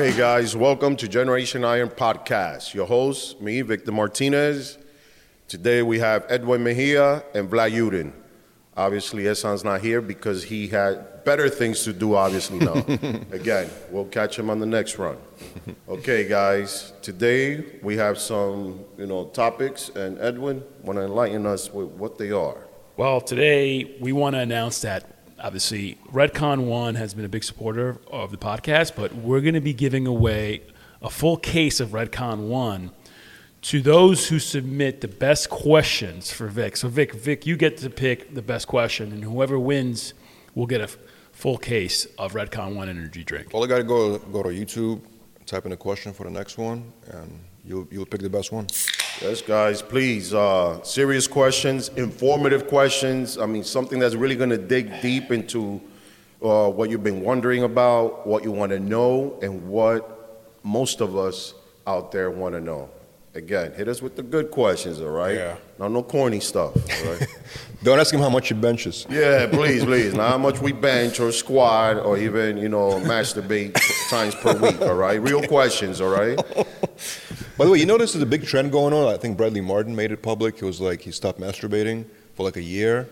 Hey guys, welcome to Generation Iron Podcast. Your host, me, Victor Martinez. Today we have Edwin Mejia and Vlad Yudin. Obviously, Esan's not here because he had better things to do, obviously, now. Again, we'll catch him on the next run. Okay, guys, today we have some, you know, topics, and Edwin want to enlighten us with what they are. Well, today we want to announce that obviously Redcon One has been a big supporter of the podcast, but we're going to be giving away a full case of Redcon One to those who submit the best questions for Vic. So Vic, Vic, you get to pick the best question, and whoever wins will get a full case of Redcon One energy drink. All I got to go go to YouTube, type in a question for the next one, and you'll you'll pick the best one. Yes, guys, please. Uh, serious questions, informative questions. I mean, something that's really going to dig deep into uh, what you've been wondering about, what you want to know, and what most of us out there want to know. Again, hit us with the good questions, all right? Yeah. Now, no corny stuff, all right? Don't ask him how much he benches. yeah, please, please. Not how much we bench or squat or even, you know, masturbate times per week, all right? Real questions, all right? By the way, you this is a big trend going on. I think Bradley Martyn made it public. He was like he stopped masturbating for like a year.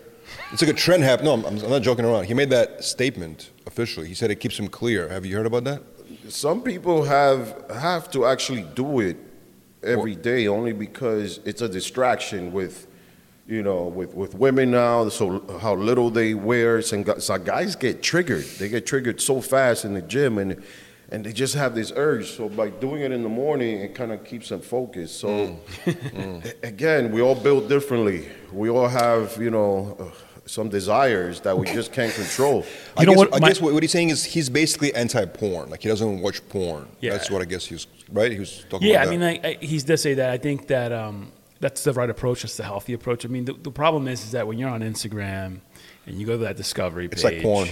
It's like a trend happening. No, I'm, I'm not joking around. He made that statement officially. He said it keeps him clear. Have you heard about that? Some people have have to actually do it every day only because it's a distraction with you know with, with women now so how little they wear and so guys get triggered. They get triggered so fast in the gym and and they just have this urge. So by doing it in the morning it kind of keeps them focused. So a- again we all build differently. We all have you know uh, some desires that we just can't control I You know guess, what, I guess what, what he's saying is he's basically anti-porn. Like he doesn't watch porn. Yeah. That's what I guess he's right. He was talking Yeah, about I that. mean, I, I, he does say that. I think that um, that's the right approach. That's the healthy approach. I mean, the, the problem is, is that when you're on Instagram and you go to that discovery page, it's like porn.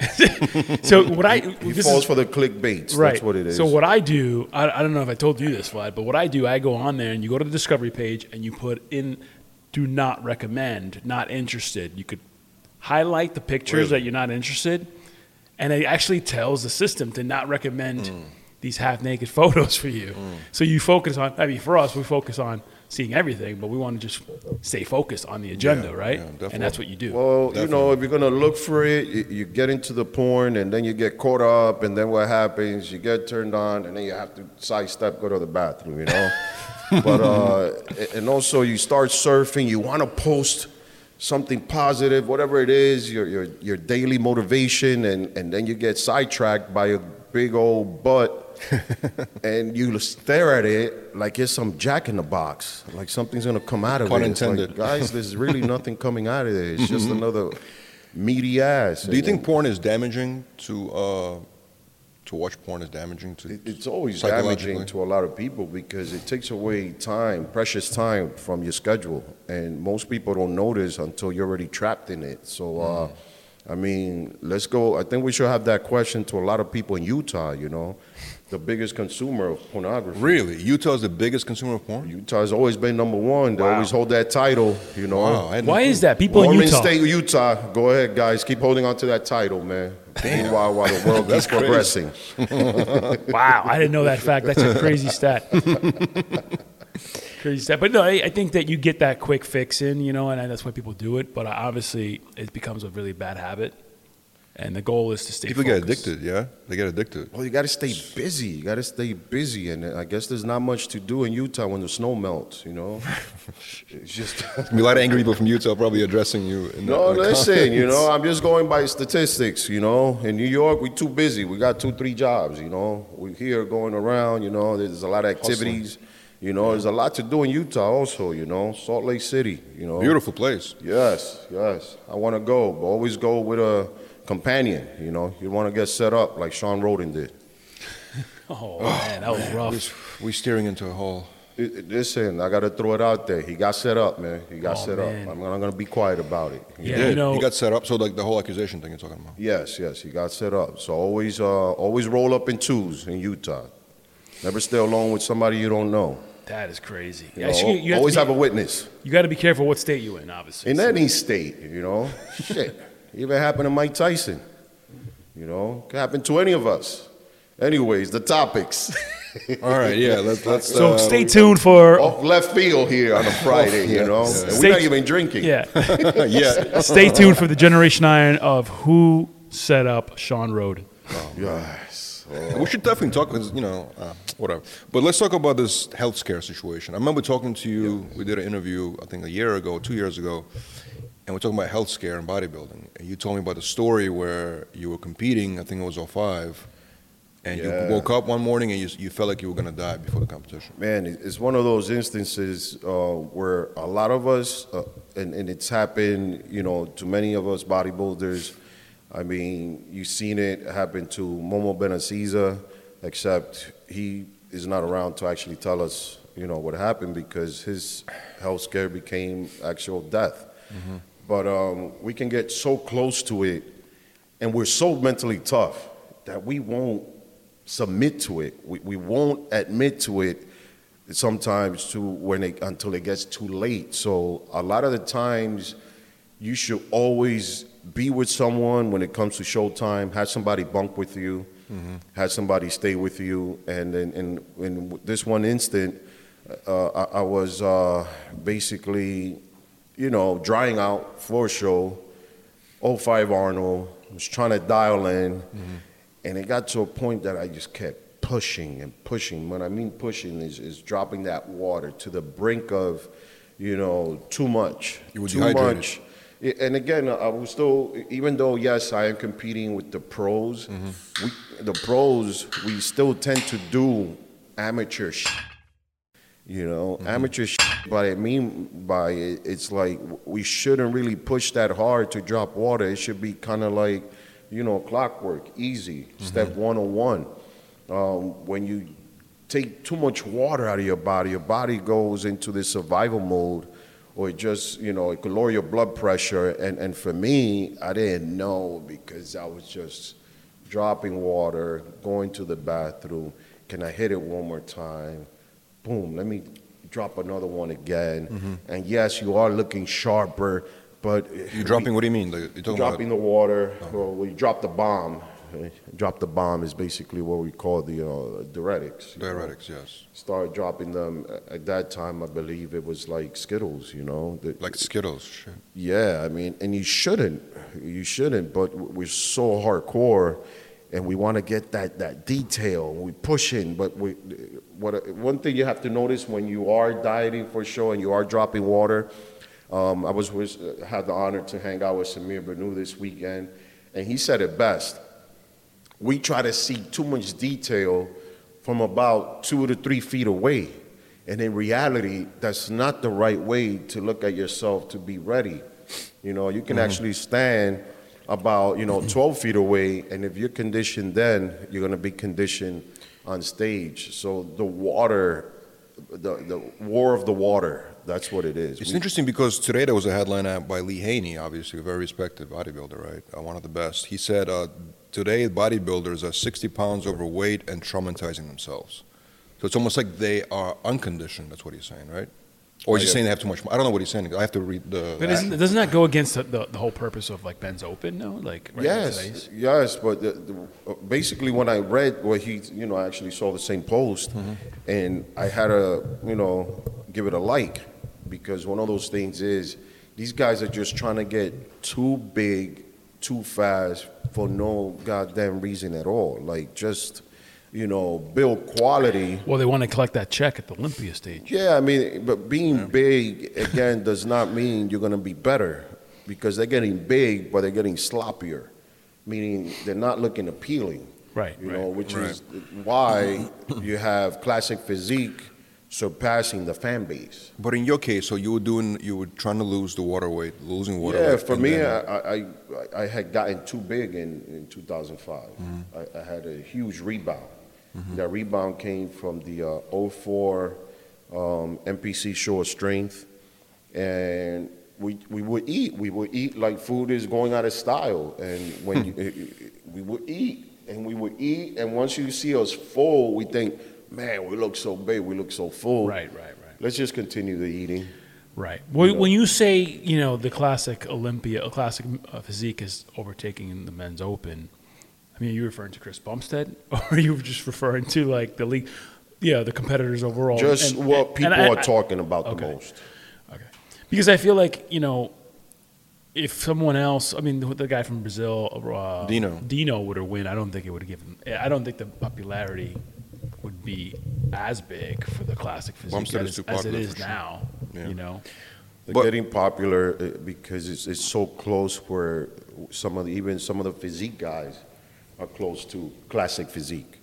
So what I he falls is- for the clickbait. right. that's what it is So what I do, I, I don't know if I told you this, Vlad, but what I do, I go on there and you go to the discovery page and you put in "do not recommend," not interested. You could highlight the pictures that you're not interested, and it actually tells the system to not recommend Mm. these half-naked photos for you. So you focus on. I mean, for us, we focus on seeing everything, but we want to just stay focused on the agenda, Yeah, right? yeah, and that's what you do. Well, you know, if you're gonna look for it, you, you get into the porn, and then you get caught up, and then what happens? You get turned on, and then you have to sidestep, go to the bathroom. You know, but uh, and also you start surfing. You want to post something positive, whatever it is, your your your daily motivation, and and then you get sidetracked by a big old butt. and you stare at it like it's some jack in the box, like something's gonna come out of Pun it. It's like, intended. guys, there's really nothing coming out of it. It's just another meaty ass. Do you think porn is damaging to uh, to watch porn is damaging to? it's always damaging to a lot of people because it takes away time, precious time from your schedule, and most people don't notice until you're already trapped in it. So, uh, I mean, let's go. I think we should have that question to a lot of people in Utah. You know, the biggest consumer of pornography. Really, Utah is the biggest consumer of porn. Utah has always been number one. They always hold that title. You know. Wow, I Why is that? People in Utah. State, Utah. Go ahead, guys. Keep holding on to that title, man. Meanwhile, while the world keeps That's progressing. Wow, I didn't know that fact. That's a crazy stat. crazy stat. But no, I, I think that you get that quick fix in, you know, and that's why people do it. But obviously, it becomes a really bad habit. And the goal is to stay People get addicted. Yeah, they get addicted. Well, you got to stay busy. You got to stay busy, and I guess there's not much to do in Utah when the snow melts. You know, it's just. A lot of angry people from Utah probably addressing you. In No, in the listen, you know, I'm just going by statistics, you know. In New York, we're too busy. We got two, three jobs, you know. We're here going around, you know, there's a lot of activities. You know, there's a lot to do in Utah also, you know, Salt Lake City, you know. Beautiful place. Yes, yes. I want to go, but always go with a companion, you know. You want to get set up like Shawn Rhoden did. Oh, man, that was rough. We steering into a hole. It- it- Listen, I got to throw it out there. He got set up, man. He got Oh, set man. up. I'm not going to be quiet about it. Yeah, Did. you know, he got set up. So like the whole accusation thing you're talking about. Yes, yes, he got set up. So always, uh, always roll up in twos in Utah. Never stay alone with somebody you don't know. that is crazy. You Yeah, know, actually, you have always to have a witness. You got to be careful what state you're in, obviously. In So- any state, you know. Shit. Even happened to Mike Tyson. You know, could happen to any of us. Anyways, the topics. All right, yeah. Let's let's. so uh, stay tuned for Off left field here on a Friday, you know. And Stay- we're not even drinking. yeah. yeah. stay tuned for the Generation Iron of who set up Shawn Rhoden. Yes. We should definitely talk, 'cause, you know, uh, whatever. But let's talk about this health scare situation. I remember talking to you. We did an interview, I think, a year ago, two years ago, and we're talking about health scare and bodybuilding. And you told me about the story where you were competing. I think it was 05, and Yeah. you woke up one morning and you, you felt like you were going to die before the competition. Man, it's one of those instances uh, where a lot of us, uh, and, and it's happened, you know, to many of us bodybuilders. I mean, you've seen it happen to Momo Benaziza, except he is not around to actually tell us, you know, what happened because his health scare became actual death. But um, we can get so close to it, and we're so mentally tough that we won't submit to it. We, we won't admit to it sometimes to when it until it gets too late. So a lot of the times you should always be with someone when it comes to showtime. Have somebody bunk with you. Have somebody stay with you. And in, in, in this one instant, uh, I, I was uh, basically, you know, drying out for a show. 05 Arnold was trying to dial in, mm-hmm. and it got to a point that I just kept pushing and pushing. What I mean pushing, is, is dropping that water to the brink of, you know, too much. You were too dehydrated. much. And again, I was still, even though yes, I am competing with the pros. Mm-hmm. We, the pros, we still tend to do amateur. Sh- you know, mm-hmm. amateur. Sh- but I mean by it, it's like we shouldn't really push that hard to drop water. It should be kind of like, you know, clockwork, easy, step 101. Um, when you take too much water out of your body, your body goes into this survival mode, or it just, you know, it could lower your blood pressure. And, and for me, I didn't know because I was just dropping water, going to the bathroom. Can I hit it one more time? Boom, let me drop another one again. And yes, you are looking sharper, but You dropping? What do you mean? Like, you're talking dropping about? the water. Well, we drop the bomb. Uh, Drop the bomb is basically what we call the uh, diuretics. you know. Diuretics, yes. Start dropping them at that time. I believe it was like Skittles. You know, The- Like Skittles. Shit. yeah, I mean, and you shouldn't. You shouldn't, but we're so hardcore and we want to get that, that detail. We push in, but we, what, one thing you have to notice when you are dieting for sure and you are dropping water, um, I was with, had the honor to hang out with Samir Bannout this weekend, and he said it best. We try to see too much detail from about two to three feet away. And in reality, that's not the right way to look at yourself to be ready. You know, you can actually stand about, you know, 12 feet away, and if you're conditioned then, you're going to be conditioned on stage. So the water, the, the war of the water, that's what it is. It's We- interesting because today there was a headline by Lee Haney, obviously a very respected bodybuilder, right? Uh, one of the best. He said, uh, today bodybuilders are 60 pounds overweight and traumatizing themselves. So it's almost like they are unconditioned. That's what he's saying, right? Or is he saying they have too much? I don't know what he's saying. I have to read the. But isn't, doesn't that go against the, the, the whole purpose of like Men's Open? No, like right Yes, yes, but the, the, uh, basically when I read what he, you know, I actually saw the same post, and I had to, you know, give it a like because one of those things is these guys are just trying to get too big, too fast for no goddamn reason at all. Like just, you know, build quality. Well, they want to collect that check at the Olympia stage. Yeah, I mean, but being big again does not mean you're going to be better because they're getting big, but they're getting sloppier, meaning they're not looking appealing. Right, You right, know, which right. is why you have classic physique surpassing the fan base. But in your case, so you were doing, you were trying to lose the water weight, losing water Yeah, weight. for me, then- I, I, I- I had gotten too big in, in 2005. Mm-hmm. I, I had a huge rebound. That rebound came from the uh, 04 um, NPC Show of Strength. And we, we would eat. We would eat like food is going out of style. And when you, we would eat, and we would eat, and once you see us full, we think, man, we look so big, we look so full. Right, right, right. Let's just continue the eating. Right. When, when you say you know the classic Olympia, a classic uh, physique is overtaking the men's open, I mean, are you referring to Chris Bumstead, or are you just referring to like the league, yeah, the competitors overall? Just And- what and people I- are I- talking about okay. the most. Okay. Because I feel like you know, if someone else, I mean, the, the guy from Brazil, uh, Dino. Dino would have win. I don't think it would have given. I don't think the popularity would be as big for the classic physique as, is as it popular is for sure. now. Yeah. You know. They're But- getting popular uh, because it's, it's so close where some of the, even some of the physique guys are close to classic physique.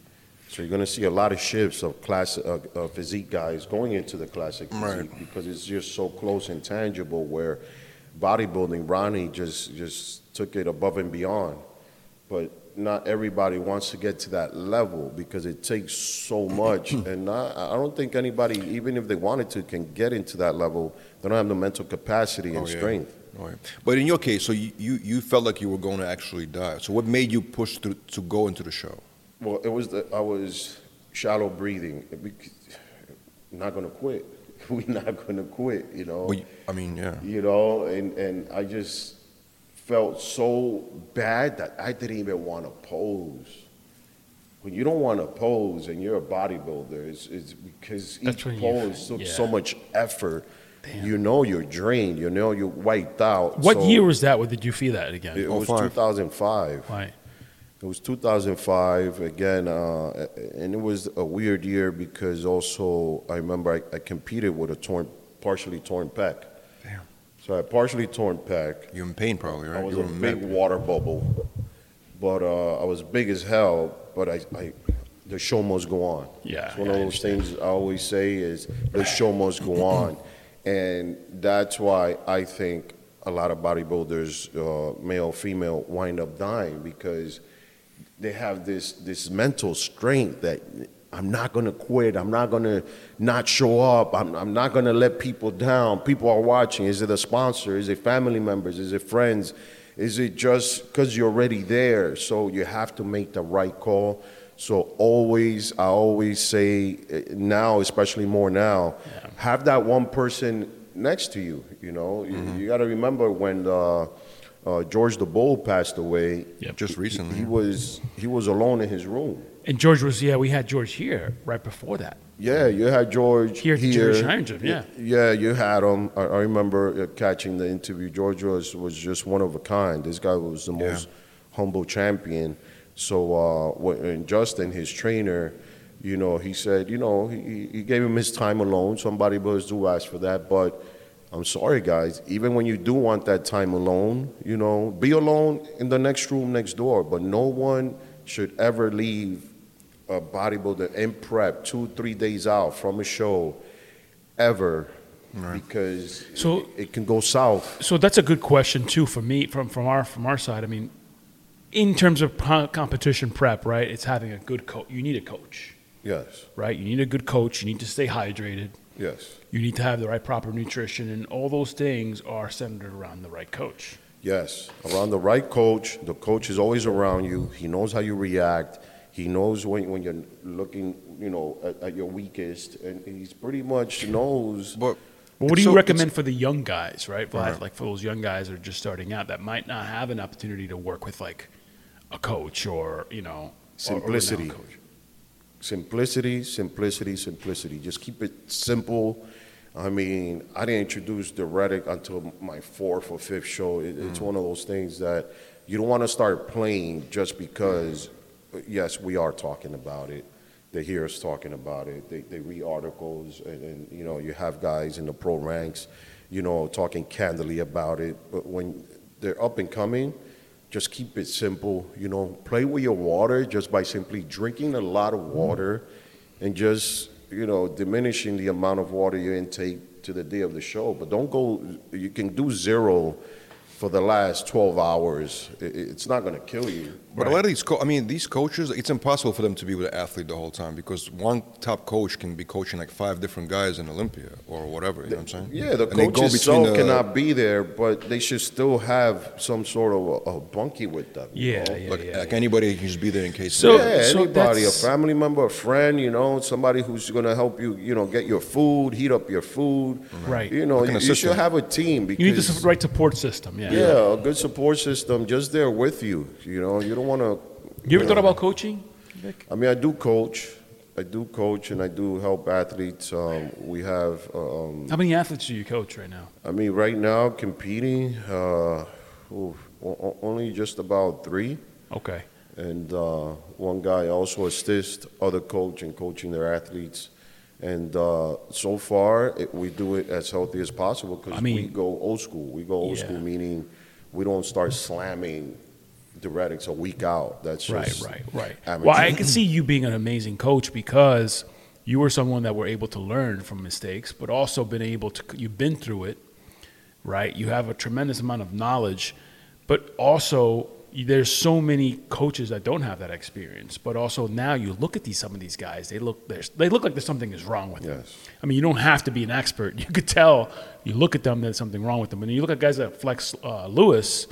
So you're going to see a lot of shifts of class uh, uh, physique guys going into the classic physique Right. because it's just so close and tangible. Where bodybuilding, Ronnie just just took it above and beyond, but not everybody wants to get to that level because it takes so much, and not, I don't think anybody, even if they wanted to, can get into that level. They don't have the mental capacity and Oh, yeah. strength. Oh, yeah. But in your case, so you, you, you felt like you were going to actually die. So what made you push to, to go into the show? Well, it was the, I was shallow breathing. We, not gonna quit. We're not gonna quit. You know. Well, I mean, yeah. you know, and, and I just felt so bad that I didn't even want to pose. When you don't want to pose and you're a bodybuilder, it's, it's because That's each pose took so much effort. Damn. You know you're drained. You know you're wiped out. What So year was that? Where did you feel that again? it? Oh, was five. 2005. Right. It was 2005 again, uh, and it was a weird year because also I remember I, I competed with a torn, partially torn pec. Damn. So I partially torn pec. You're in pain probably, right? I was you a big med- water bubble, but uh, I was big as hell. But I, I, the show must go on. Yeah, it's one yeah, of those things I always say is the show must go on, and that's why I think a lot of bodybuilders, uh, male, female, wind up dying because they have this this mental strength that I'm not gonna quit. I'm not gonna not show up. I'm, I'm not gonna let people down. People are watching. Is it a sponsor? Is it family members? Is it friends? Is it just because you're already there? So you have to make the right call. So always, I always say eh, now, especially more now, have that one person next to you. You know, You- you, got to remember when uh, uh, George the Bull passed away. Yep. Just recently. He was he was alone in his room. And George was yeah. We had George here right before that. Yeah, you had George Here at the Jewish Iron Gym, yeah. Yeah, you had him. I, I remember uh, catching the interview. George was, was just one of a kind. This guy was the Yeah. most humble champion. So, uh, when, and Justin, his trainer, you know, he said, you know, he, he gave him his time alone. Some bodybuilders do ask for that, but I'm sorry, guys. Even when you do want that time alone, you know, be alone in the next room next door. But no one should ever leave a bodybuilder in prep two, three days out from a show, ever, because So- it, it can go south. So that's a good question too for me from from our from our side. I mean, in terms of competition prep, right? It's having a good coach. You need a coach, Yes, right? You need a good coach. You need to stay hydrated. yes, You need to have the right proper nutrition, and all those things are centered around the right coach. yes. Around the right coach, the coach is always around you. He knows how you react. He knows when, when you're looking, you know, at, at your weakest, and he's pretty much knows. But Well, what do you it's- recommend for the young guys, right? Vlad? Right. Like for those young guys that are just starting out that might not have an opportunity to work with like a coach or you know or- or a Simplicity. coach. Simplicity, simplicity, simplicity. Just keep it simple. I mean, I didn't introduce the Redick until my fourth or fifth show. It, It's mm. one of those things that you don't want to start playing just because, yes, we are talking about it. They hear us talking about it. They, they read articles, and, and, you know, you have guys in the pro ranks, you know, talking candidly about it. But when they're up and coming, just keep it simple. You know, play with your water just by simply drinking a lot of water and just you know, diminishing the amount of water you intake to the day of the show. But don't go. You can do zero for the last 12 hours. It's not going to kill you. But a lot of these, co- I mean, these coaches, it's impossible for them to be with an athlete the whole time because one top coach can be coaching like five different guys in Olympia or whatever. You know what I'm saying? Yeah, the And they coach itself the- cannot be there, but they should still have some sort of a, a bunkie with them. you Yeah, know? yeah, Like, yeah. like anybody can just be there in case. So- yeah, so anybody, a family member, a friend, you know, somebody who's going to help you, you know, get your food, heat up your food. Right. You know, Like an you, you should have a team because You need the right support system. Yeah. yeah, a good support system just there with you. You know, you don't want to. You ever thought about coaching, Vic? I mean, I do coach. I do coach and I do help athletes. Um, we have, um, How many athletes do you coach right now? I mean, right now competing, uh, ooh, o- o- only just about three. Okay. And uh, one guy also assists other coach in coaching their athletes. And uh, so far, it, we do it as healthy as possible because I mean- we go old school. We go old Yeah. school, meaning we don't start slamming diuretics a week out. That's Right, just right, right. amateur. Well, I can see you being an amazing coach because you were someone that were able to learn from mistakes, but also been able to. You've been through it, right? You have a tremendous amount of knowledge, but also there's so many coaches that don't have that experience. But also now you look at these some of these guys, they look there's they look like there's something is wrong with them. I mean, you don't have to be an expert. You could tell. You look at them, there's something wrong with them. And you look at guys like Flex uh, Lewis.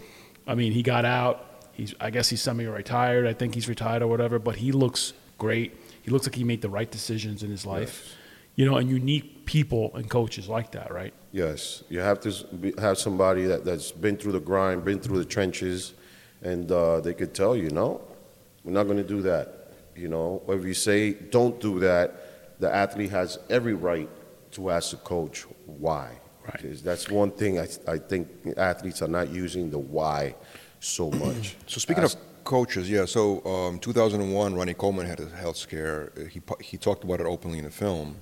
I mean, he got out. He's, I guess he's semi-retired. I think he's retired or whatever. But he looks great. He looks like he made the right decisions in his life. You know, and you need people and coaches like that, right? Yes, you have to have somebody that, that's been through the grind, been through the trenches, and uh, they could tell you, no, we're not going to do that. You know, if you say don't do that, the athlete has every right to ask the coach why. Right. Because that's one thing I, I think athletes are not using the why so much. So speaking Ask- of coaches, yeah. So um, 2001, Ronnie Coleman had a health scare. He he talked about it openly in the film,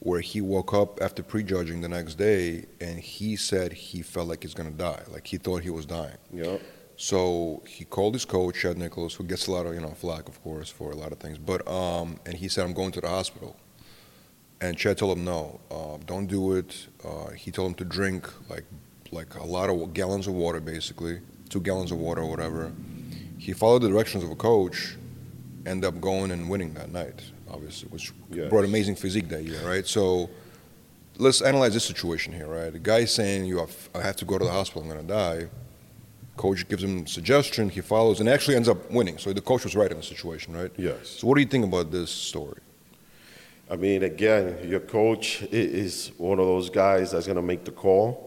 where he woke up after prejudging the next day, and he said he felt like he's gonna die, like he thought he was dying. know, So he called his coach, Chad Nicholls, who gets a lot of you know flack, of course, for a lot of things. But um, and he said, "I'm going to the hospital." And Chad told him, "No, uh, don't do it." Uh, he told him to drink like like a lot of gallons of water, basically two gallons of water or whatever. He followed the directions of a coach, ended up going and winning that night, obviously, which Yes. brought amazing physique that year, right? So let's analyze this situation here, right? The guy's saying, "You have, I have to go to the hospital. I'm going to die." Coach gives him suggestion. He follows and actually ends up winning. So the coach was right in the situation, right? Yes. So what do you think about this story? I mean, again, your coach is one of those guys that's going to make the call.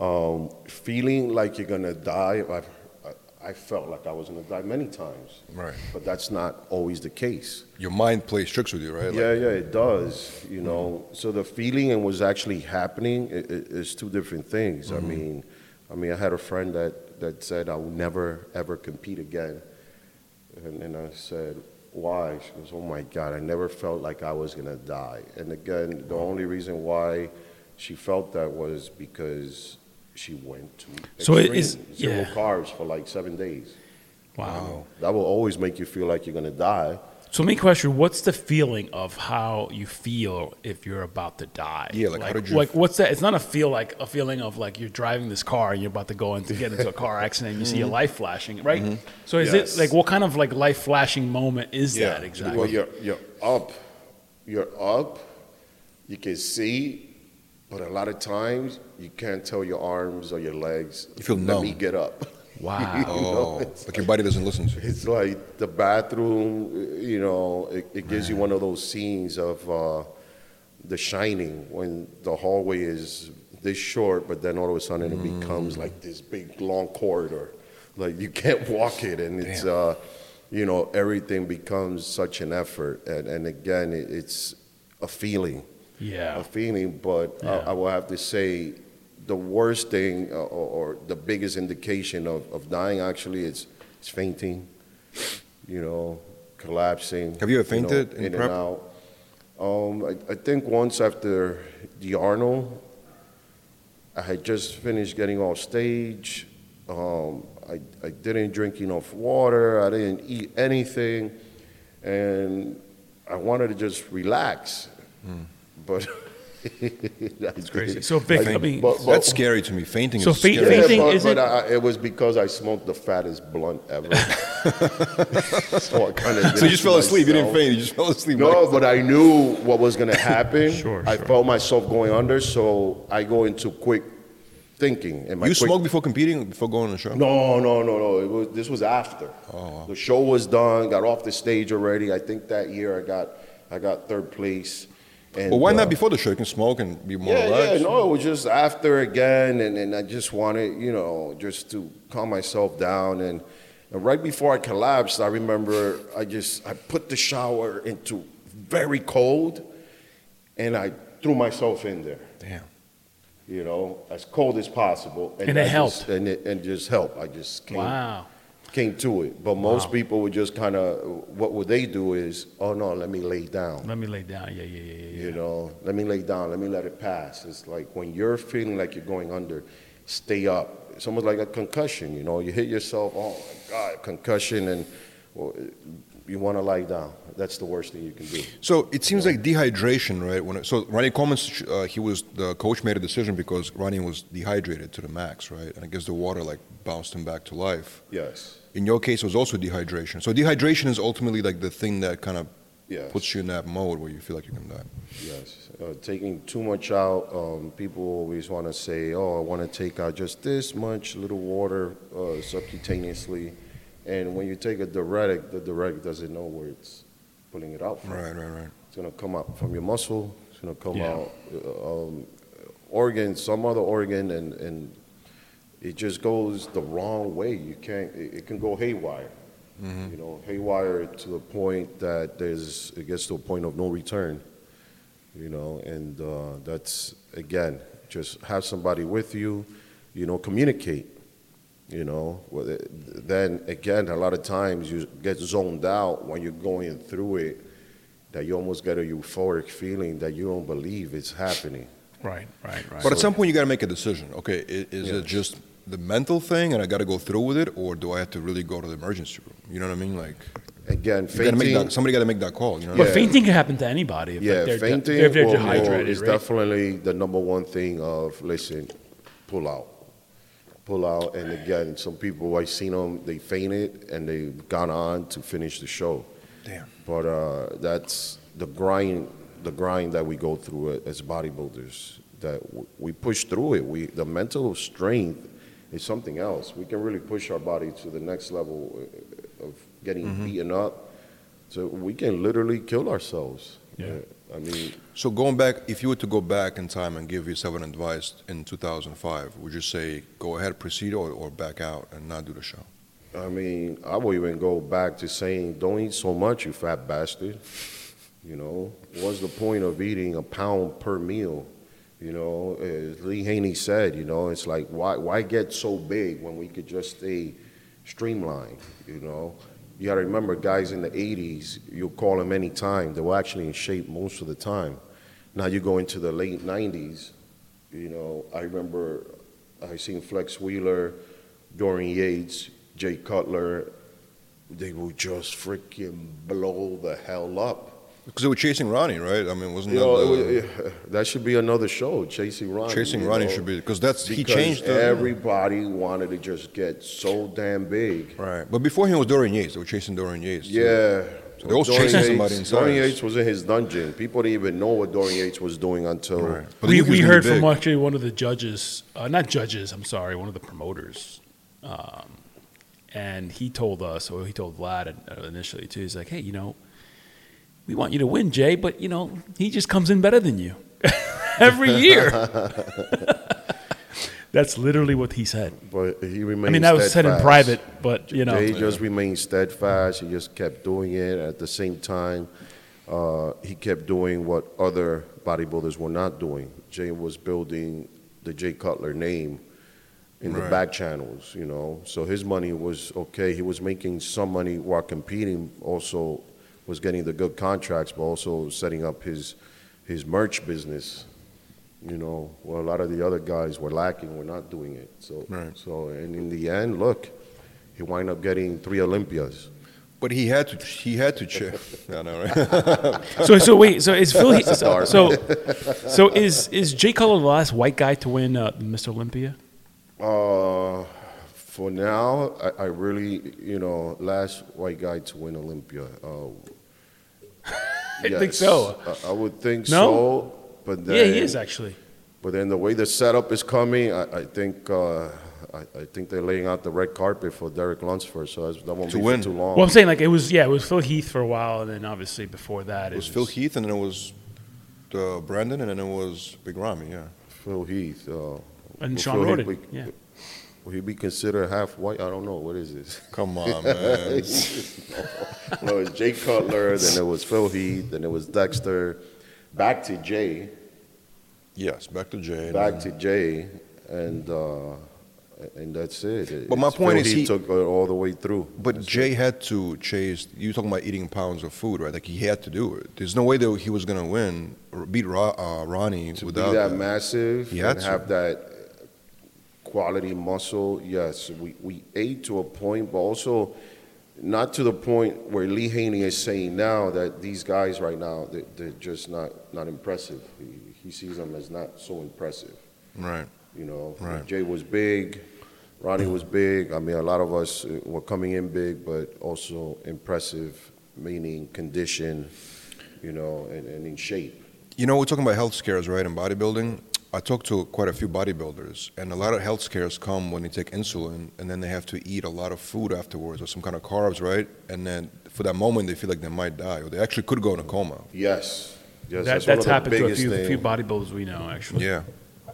Um, feeling like you're going to die, I've, I, I felt like I was going to die many times. Right. But that's not always the case. Your mind plays tricks with you, right? Like- Yeah, yeah, it does. You know, so the feeling and what's actually happening is two different things. I mean, I mean, I had a friend that, that said I will never ever compete again, and, and I said, why? She goes, oh my God, I never felt like I was gonna die. And again, the only reason why she felt that was because she went to So it extreme, is- zero yeah. carbs for like seven days. Wow. That will always make you feel like you're gonna die. So, me question: What's the feeling of how you feel if you're about to die? Yeah, like, how did you like f- what's that? It's not a feel like a feeling of like you're driving this car and you're about to go into get into a car accident. and You see your life flashing, right? So, is Mm-hmm. Yes. it like what kind of like life flashing moment is that exactly? Well, you're, you're up. You're up. You can see, but a lot of times you can't tell your arms or your legs. You feel numb. Let me get up. Wow. You know, Oh, like your body doesn't listen to you. it's like the bathroom. You know, it, it gives you one of those scenes of uh, The Shining when the hallway is this short, but then all of a sudden it becomes like this big long corridor. Like you can't walk it, and it's uh, you know everything becomes such an effort. And, and again, it, it's a feeling, yeah. a feeling. But Yeah. I, I will have to say, the worst thing uh, or, or the biggest indication of, of dying actually is, is fainting. You know, collapsing. Have you ever know, fainted in in prep? and out? Um, I, I think once after the Arnold, I had just finished getting off stage. Um, I, I didn't drink enough water. I didn't eat anything. And I wanted to just relax, Hmm. But It's crazy. So, Vic, I mean, but- but- That's oh. scary to me. Fainting So is faint- scary. Yeah, fainting but, isn't- but uh, I, it was because I smoked the fattest blunt ever. so I kind of. So you just fell asleep. You didn't faint. You just fell asleep. No, but I knew what was going to happen. Sure, I sure. felt myself going under, so I go into quick thinking. And my you quick, smoked before competing, before going on the show? No, no, no, no. It was this was after. Oh, The show was done. Got off the stage already. I think that year I got I got third place. And, Well, why uh, not before the show? You can smoke and be more yeah, relaxed. yeah, no, it was just after again, and, and I just wanted, you know, just to calm myself down. And, and right before I collapsed, I remember I just I put the shower into very cold, and I threw myself in there, Damn. you know, as cold as possible. And it I helped. just- and it and just helped. I just came, wow. Came to it. But most Wow. people would just kind of, what would they do is, oh no, let me lay down. Let me lay down. Yeah, yeah, yeah, yeah. yeah. You know, let me lay down, let me let it pass. It's like when you're feeling like you're going under, stay up. It's almost like a concussion, you know, you hit yourself, oh my God, concussion, and well, you want to lie down. That's the worst thing you can do. So it seems like dehydration, right? When it, so Ronnie Coleman, uh, he was the coach made a decision because Ronnie was dehydrated to the max, right? And I guess the water like bounced him back to life. Yes, In your case, it was also dehydration. So dehydration is ultimately like the thing that kind of yes, puts you in that mode where you feel like you're gonna die. yes. Uh, taking too much out, um, people always want to say, oh, I want to take out just this much little water uh, subcutaneously. And when you take a diuretic, the diuretic doesn't know where it's pulling it out from. Right, right, right. It's gonna come out from your muscle. It's gonna come Yeah. out uh, um, organ, some other organ, and and it just goes the wrong way. You can't. It, it can go haywire. You know, haywire to the point that there's it gets to a point of no return. You know, and uh, that's again just have somebody with you. You know, communicate. You know, then again, a lot of times you get zoned out when you're going through it that you almost get a euphoric feeling that you don't believe it's happening. Right, right, right. But at some point, you got to make a decision. Okay, i- is Yeah. it just the mental thing, and I got to go through with it, or do I have to really go to the emergency room? You know what I mean? Like, Again, you gotta make fainting, that, somebody got to make that call. You know? but Yeah. fainting can happen to anybody. If yeah, they're, fainting if they're will- will- dehydrated, is right? definitely the number one thing of listen, pull out, pull out, and again, some people I've seen them they fainted and they've gone on to finish the show. Damn. But uh, that's the grind, the grind that we go through as bodybuilders. That we push through it. We the mental strength is something else. We can really push our body to the next level uh, of getting Mm-hmm. beaten up. So we can literally kill ourselves. Yeah. Uh, I mean, So going back, if you were to go back in time and give yourself an advice in 2005, would you say go ahead, proceed, or, or back out and not do the show? I mean, I will even go back to saying, "Don't eat so much, you fat bastard." You know, what's the point of eating a pound per meal? You know, as Lee Haney said, you know, it's like why why get so big when we could just stay streamlined? You know, you got to remember, guys in the '80s, you'll call them any time. They were actually in shape most of the time. Now you go into the late '90s. You know, I remember I seen Flex Wheeler, Dorian Yates, Jay Cutler. They would just freaking blow the hell up. Because they were chasing Ronnie, right? I mean, wasn't You that know, the, it was- that should be another show, Chasing Ronnie. chasing Ronnie know, should be because that's he changed the everybody wanted to just get so damn big. right. But before him was Dorian Yates. They were chasing Dorian Yates. too. Yeah. So they also Dorian chasing somebody Yates- in Dorian. Yates was in his dungeon. People didn't even know what Dorian Yates was doing until. Right. But we he we heard be from actually one of the judges, uh, not judges, I'm sorry, one of the promoters. Um, and he told us, or he told Vlad uh, initially too, he's like, hey, you know, we want you to win, Jay, but, you know, he just comes in better than you every year. That's literally what he said. But he remained. I mean, that was said in steadfast. private, but, you know. Jay just remained steadfast. He just kept doing it. At the same time, uh, he kept doing what other bodybuilders were not doing. Jay was building the Jay Cutler name in the back channels, you know. So his money was okay. He was making some money while competing. Also, was getting the good contracts, but also setting up his his merch business. You know, well, a lot of the other guys were lacking. Were not doing it. So, Right. so, and in the end, look, he wound up getting three Olympias. But he had to. He had to check. I know, right? So so wait, so is Phil? He- so, dark. so so is is Jay Cutler the last white guy to win uh, Mr. Olympia? Uh, for now, I, I really, you know, last white guy to win Olympia. Uh, I think so. I, I would think No? so. But then, Yeah, he is actually. But then the way the setup is coming, I, I think uh, I, I think they're laying out the red carpet for Derek Lunsford, so that's- that won't To be win. too long. Well, I'm saying like it was yeah, it was Phil Heath for a while, and then obviously before that It was Phil Heath, and then it was uh, Brandon, and then it was Big Ramy. Yeah. Phil Heath uh, and will Shawn Phil Rhoden. Heath be- Yeah. Will he be considered half white? I don't know. What is this? Come on, man. no, it was Jay Cutler, then it was Phil Heath, then it was Dexter, back to Jay, yes, back to Jay. back then- to Jay, and uh, and that's it. But my It's point Phil is Heath he- took it all the way through. But That's Jay it. had to chase. You talking about eating pounds of food, right? Like he had to do it. There's no way that he was gonna win or beat Ro- uh, Ronnie to without be that that. massive He had and to. have that quality muscle. Yes, we, we ate to a point, but also not to the point where Lee Haney is saying now that these guys right now they, they're just not not impressive. He, he sees them as not so impressive. Right. You know, Right. Jay was big, Ronnie was big. I mean, a lot of us uh, were coming in big, but also impressive, meaning condition, you know, and, and in shape. You know, we're talking about health scares, right? In bodybuilding, I talked to quite a few bodybuilders, and a lot of health scares come when they take insulin, and then they have to eat a lot of food afterwards or some kind of carbs, right? And then for that moment, they feel like they might die, or they actually could go in a coma. Yes, yes, That, that's, that's happened to a few, a few bodybuilders we know actually. Yeah.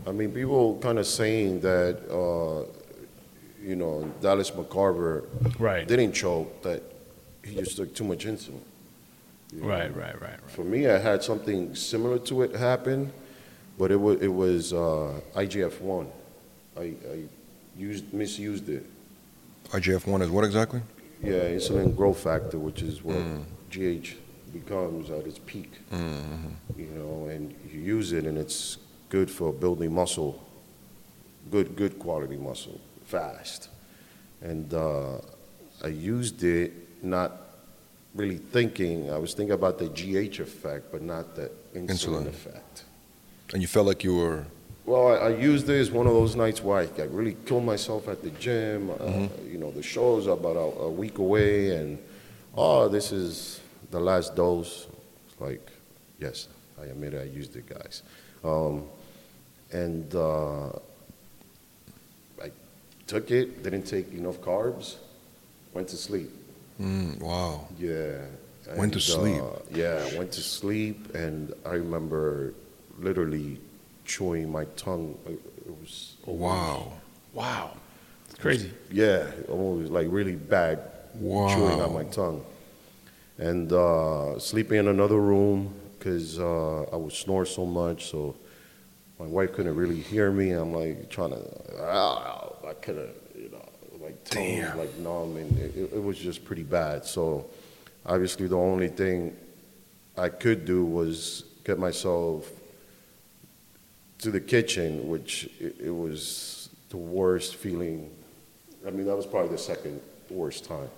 I mean, people kind of saying that, uh, you know, Dallas McCarver Right. didn't choke, that he just took too much insulin. Right, right, right, right. For me, I had something similar to it happen, but it was it was uh, IGF one. I, I used misused it. IGF-1 is what exactly? Yeah, insulin growth factor, which is what GH becomes at its peak. You know, and you use it, and it's good for building muscle, good good quality muscle, fast. And uh, I used it not really thinking. I was thinking about the GH effect, but not the insulin, Insulin. effect. And you felt like you were. Well, I, I used it as one of those nights where I, I really killed myself at the gym. Uh, you know, the show's about a, a week away, and oh, this is the last dose. It's like, yes, I admit it, I used it, guys. Um, and uh, I took it, didn't take enough carbs, went to sleep. Mm, wow. Yeah. Went to sleep. Uh, yeah, went to sleep, and I remember literally chewing my tongue. It it was Wow. Wow. It's crazy. yeah, almost like really bad chewing on my tongue, and uh, sleeping in another room because uh, I would snore so much, so my wife couldn't really hear me. I'm like trying to, ah, I couldn't, you know, like tongue was like numb, and it, it- it was just pretty bad. So obviously, the only thing I could do was get myself to the kitchen, which it, it was the worst feeling. I mean, that was probably the second worst time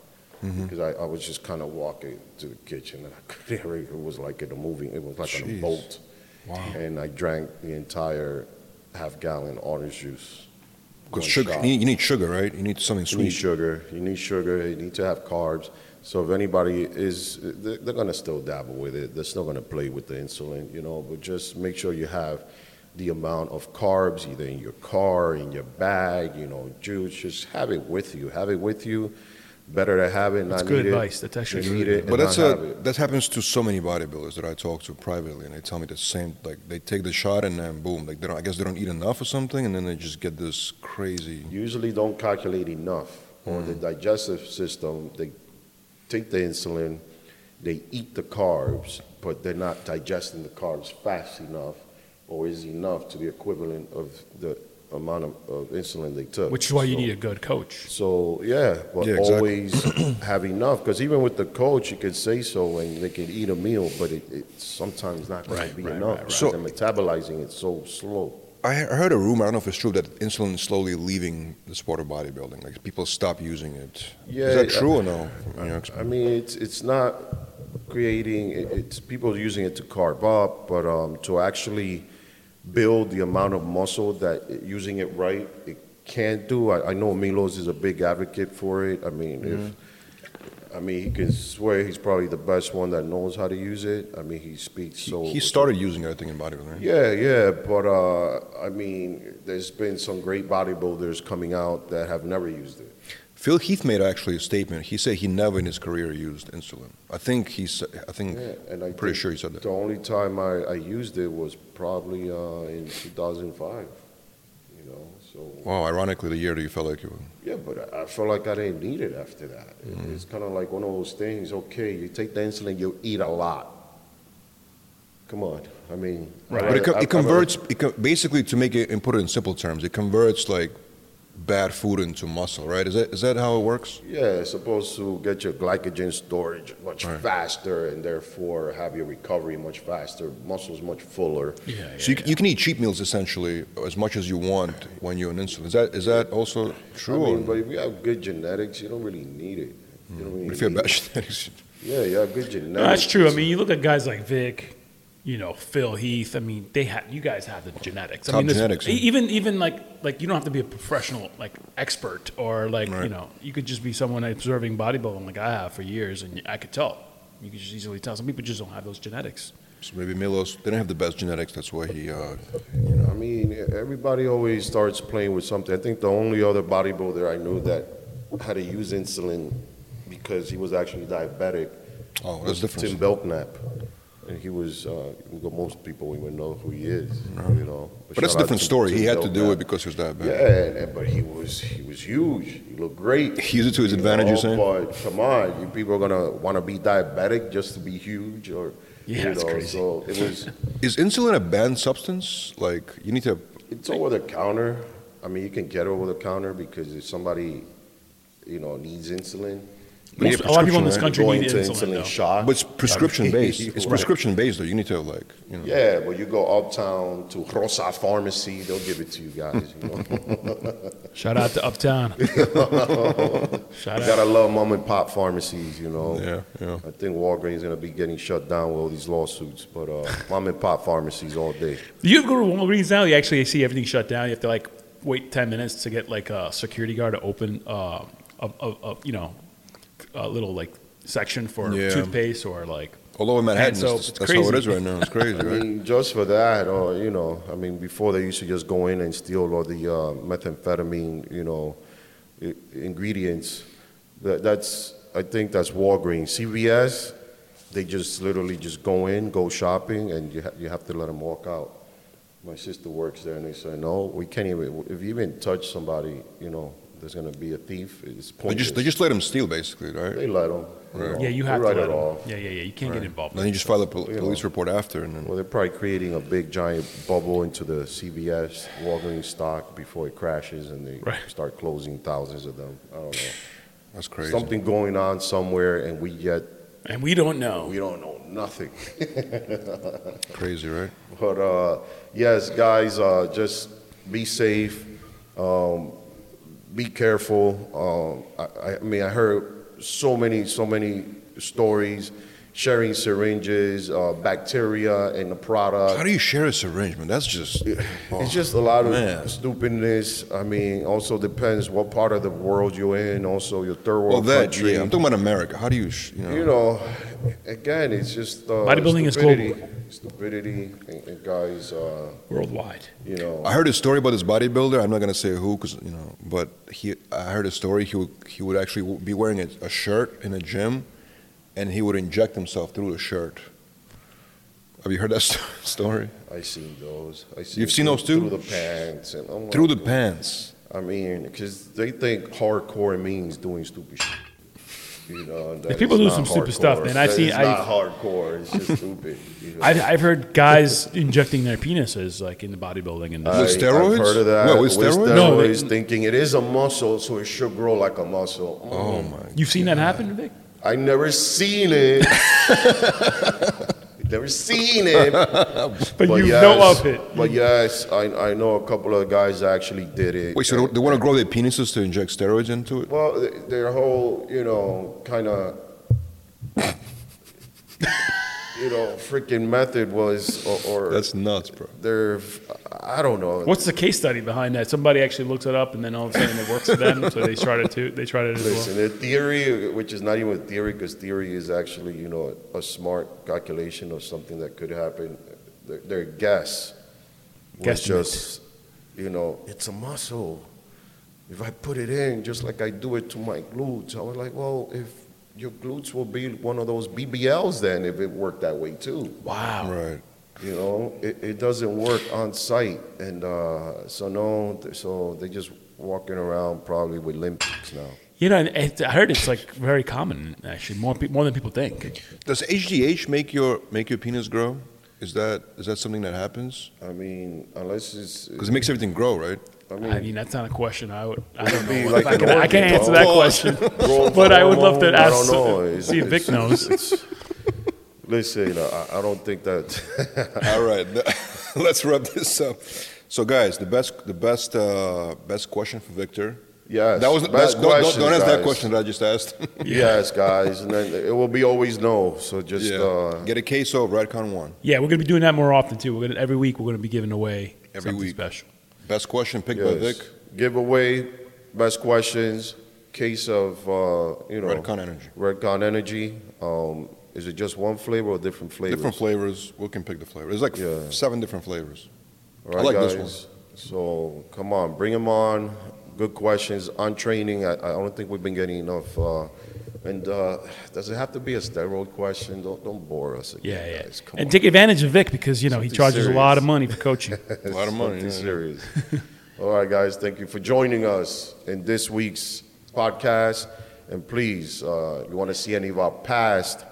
mm-hmm. because I, I was just kind of walking to the kitchen and I could hear it. It was like in a movie. It was like on a Jeez. boat. Wow. And I drank the entire half gallon orange juice. Because sugar, you need, you need sugar, right? You need something sweet. You need sugar. You need sugar. You need to have carbs. So if anybody is, they're, they're gonna still dabble with it. They're still gonna play with the insulin, you know. But just make sure you have the amount of carbs either in your car, in your bag, you know, juice. Just have it with you. Have it with you. Better to have it, That's not good need advice. it. That's actually than good need it. But that's a, that happens to so many bodybuilders that I talk to privately, and they tell me the same. Like they take the shot and then boom, like they don't. I guess they don't eat enough or something, and then they just get this crazy. usually don't calculate enough or the hmm. digestive system they take the insulin they eat the carbs but they're not digesting the carbs fast enough or is enough to the equivalent of the amount of, of insulin they took Which is why you So- need a good coach. so yeah but Yeah, exactly. always have enough because even with the coach you could say so and they could eat a meal but it, it's sometimes not going Right, to be right, enough right, right. So- they're metabolizing it so slow I I he- I heard a rumor. I don't know if it's true that insulin is slowly leaving the sport of bodybuilding. Like people stop using it. Yeah, is that I- true or no? You know, I mean, it's it's not creating. it- It's people using it to carve up, but um, to actually build the amount of muscle that it- using it right it can't do. I, I know Milos is a big advocate for it. I mean, if I mean, he can swear he's probably the best one that knows how to use it. I mean, he speaks so. he started using it, I think, in bodybuilding. Right? Yeah, yeah, but uh, I mean, there's been some great bodybuilders coming out that have never used it. Phil Heath made actually a statement. He said he never in his career used insulin. I think he's. I think. Yeah, and I pretty think sure he said that. The only time I, I used it was probably uh, in 2005. You know, so Wow, ironically, the year that you felt like you were. yeah, but I, I felt like I didn't need it after that. It- Mm-hmm. It's kind of like one of those things. Okay, you take the insulin, you eat a lot. Come on, I mean, Right. But it, co- I- I- it converts, it co- basically, to make it and put it in simple terms, it converts like bad food into muscle, right? Is that is that how it works? Yeah, it's supposed to get your glycogen storage much Right. faster and therefore have your recovery much faster, muscles much fuller. Yeah, yeah So you, c- you can eat cheat meals essentially as much as you want when you're on insulin. Is that is that also true? I mean, but if you have good genetics, you don't really need it. You don't hmm. really But if you have bad genetics, Yeah, you have good genetics. No, that's true. I mean, you look at guys like Vic, you know, Phil Heath. I mean, they had you guys have the genetics. I mean, this- genetics, yeah. Even even like like you don't have to be a professional like expert or like you know you could just be someone observing bodybuilding like I have for years, and I could tell. You could just easily tell. Some people just don't have those genetics. so maybe Milos didn't have the best genetics. That's why he. Uh, I mean, everybody always starts playing with something. I think the only other bodybuilder I knew that had to use insulin because he was actually diabetic oh, that's different. Tim Belknap. And he was, uh, well, most people even know who he is, you know. But that's a different to story. Tim He had to do Belknap. it because he was diabetic. Yeah, and- and- but he was he was huge. He looked great. He used it to his you advantage, know, you're saying? But come on, you people are gonna want to be diabetic just to be huge, or Yeah, you that's know, crazy. So it was. Is insulin a banned substance? Like you need to. It's over the counter. I mean, you can get it over the counter because if somebody, you know, needs insulin, You Most, need a lot of people in this prescription, country go need into insulin. insulin though. shock. But it's prescription based. It's right. prescription based though. You need to like you know. Yeah, but you go uptown to Rosa Pharmacy, they'll give it to you guys. You know, Shout out to Uptown. Shout you out. gotta love mom and pop pharmacies. You know. Yeah, yeah. I think Walgreens is gonna be getting shut down with all these lawsuits, but uh, mom and pop pharmacies all day. Do you go to Walgreens now? You actually see everything shut down. You have to like wait ten minutes to get like a security guard to open, uh, a, a, a you know, a little like section for Yeah. toothpaste or like. Although in Manhattan, soap, that's, it's that's how it crazy. is right now. It's crazy, I right? mean, just for that, or you know, I mean, before they used to just go in and steal all the uh, methamphetamine, you know, I- ingredients. That, that's, I think that's Walgreens. CVS, they just literally just go in, go shopping, and you ha- you have to let them walk out. My sister works there, and they say, no, we can't even. If you even touch somebody, you know, there's gonna be a thief. It's They just they just let him steal basically, right? They let them. Right. Yeah, you have right to it let 'em- all. Yeah, yeah, yeah. You can't get involved. Then you just file a pol- You know. police report after, and then Well, they're probably creating a big giant bubble into the CVS Walgreens stock before it crashes, and they Right. start closing thousands of them. I don't know. that's crazy. Something going on somewhere, and we yet and we don't know. we don't know nothing. Crazy, right? But uh, yes, guys, uh, just be safe. Um, be careful. Um, I, I mean, I heard so many, so many stories sharing syringes, uh, bacteria in the product. How do you share a syringe, man? That's just. oh, It's just a lot of man. stupidness. I mean, also depends what part of the world you're in. Also, your third world Well, that country. yeah. I'm talking about America. How do you, sh- you know? you know, again, it's just uh, Bodybuilding is stupidity, global. Stupidity, and, and guys, uh, Worldwide. you know. I heard a story about this bodybuilder. I'm not gonna say who, cause you know, but he. I heard a story. He would he would actually be wearing a, a shirt in a gym, and he would inject himself through the shirt. Have you heard that sto- story? I seen those. I seen You've seen those too? Through the pants and I'm Through the pants. I mean, because they think hardcore means doing stupid shit. You know, and that People do not some stupid stuff, hardcore. man. I've That seen- is I've- not hardcore. It's just stupid. You know? I've, I've heard guys injecting their penises like in the bodybuilding and I- With steroids? I've heard of that. What, with steroids? No, they- thinking it is a muscle, so it should grow like a muscle. Oh Mm. my. you've seen that happen, Vic? I never seen it. they never seen it. But, you know of it. But yes, I, I know a couple of guys actually did it. Wait, so they want to grow their penises to inject steroids into it? Well, their whole, you know, kind of, you know, freaking method was, or, or That's nuts, bro. They're, I don't know. What's the case study behind that? Somebody actually looks it up, and then all of a sudden it works for them, so they tried it too. They tried it as Listen, well. the theory, which is not even a theory, because theory is actually, you know, a smart calculation of something that could happen. Their, their guess was just, you know, it's a muscle. If I put it in, just like I do it to my glutes, I was like, well, if your glutes will be one of those BBLs, then if it worked that way too. Wow. Right. You know, it, it doesn't work on site, and uh, so no, so they're just walking around probably with limp now. You know, it, I heard it's like very common actually, more pe- more than people think. Does HGH make your make your penis grow? Is that is that something that happens? I mean, unless it's Because it makes everything grow, right? I mean, I mean, that's not a question. I would. I don't know. like I, can, I can't answer that question. but I would love to hormone, I ask- don't know. It's- see if Vic it's- knows. it's- listen, I, I don't think that. All right, let's wrap this up. So, guys, the best the best uh, best question for Victor. yes, That was the best that, don't, don't, don't ask that question that I just asked. Yes, guys, and then it will be always no. So just uh, Get a queso of Redcon One. Yeah, we're going to be doing that more often too. We're gonna, every week we're going to be giving away Every something week. special. Best question picked by. Vic. giveaway, best questions, case of uh, you know Redcon Energy. Redcon Energy. Um, is it just one flavor or different flavors? Different flavors. We can pick the flavor. There's like f- Yeah. seven different flavors. All right, I like guys. this So come on, bring them on. Good questions on training. I, I don't think we've been getting enough. Uh, and uh, does it have to be a steroid question? Don't don't bore us again, Yeah, yeah. guys. Come And on. take advantage of Vic because you know he Something charges a lot of money for coaching. A lot of money. Yeah. serious. All right, guys. Thank you for joining us in this week's podcast. And please, uh, if you want to see any of our past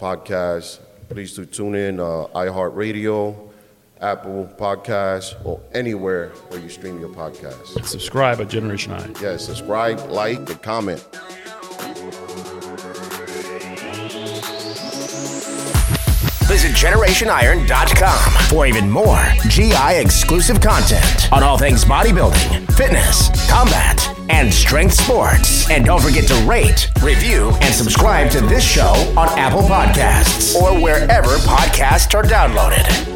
podcasts, please do tune in uh, iHeartRadio, Apple Podcasts, or anywhere where you stream your podcasts. Subscribe at Generation I. Yeah, subscribe, like, and comment. Visit GenerationIron.com for even more GI exclusive content on all things bodybuilding, fitness, combat, and strength sports. And don't forget to rate, review, and subscribe to this show on Apple Podcasts or wherever podcasts are downloaded.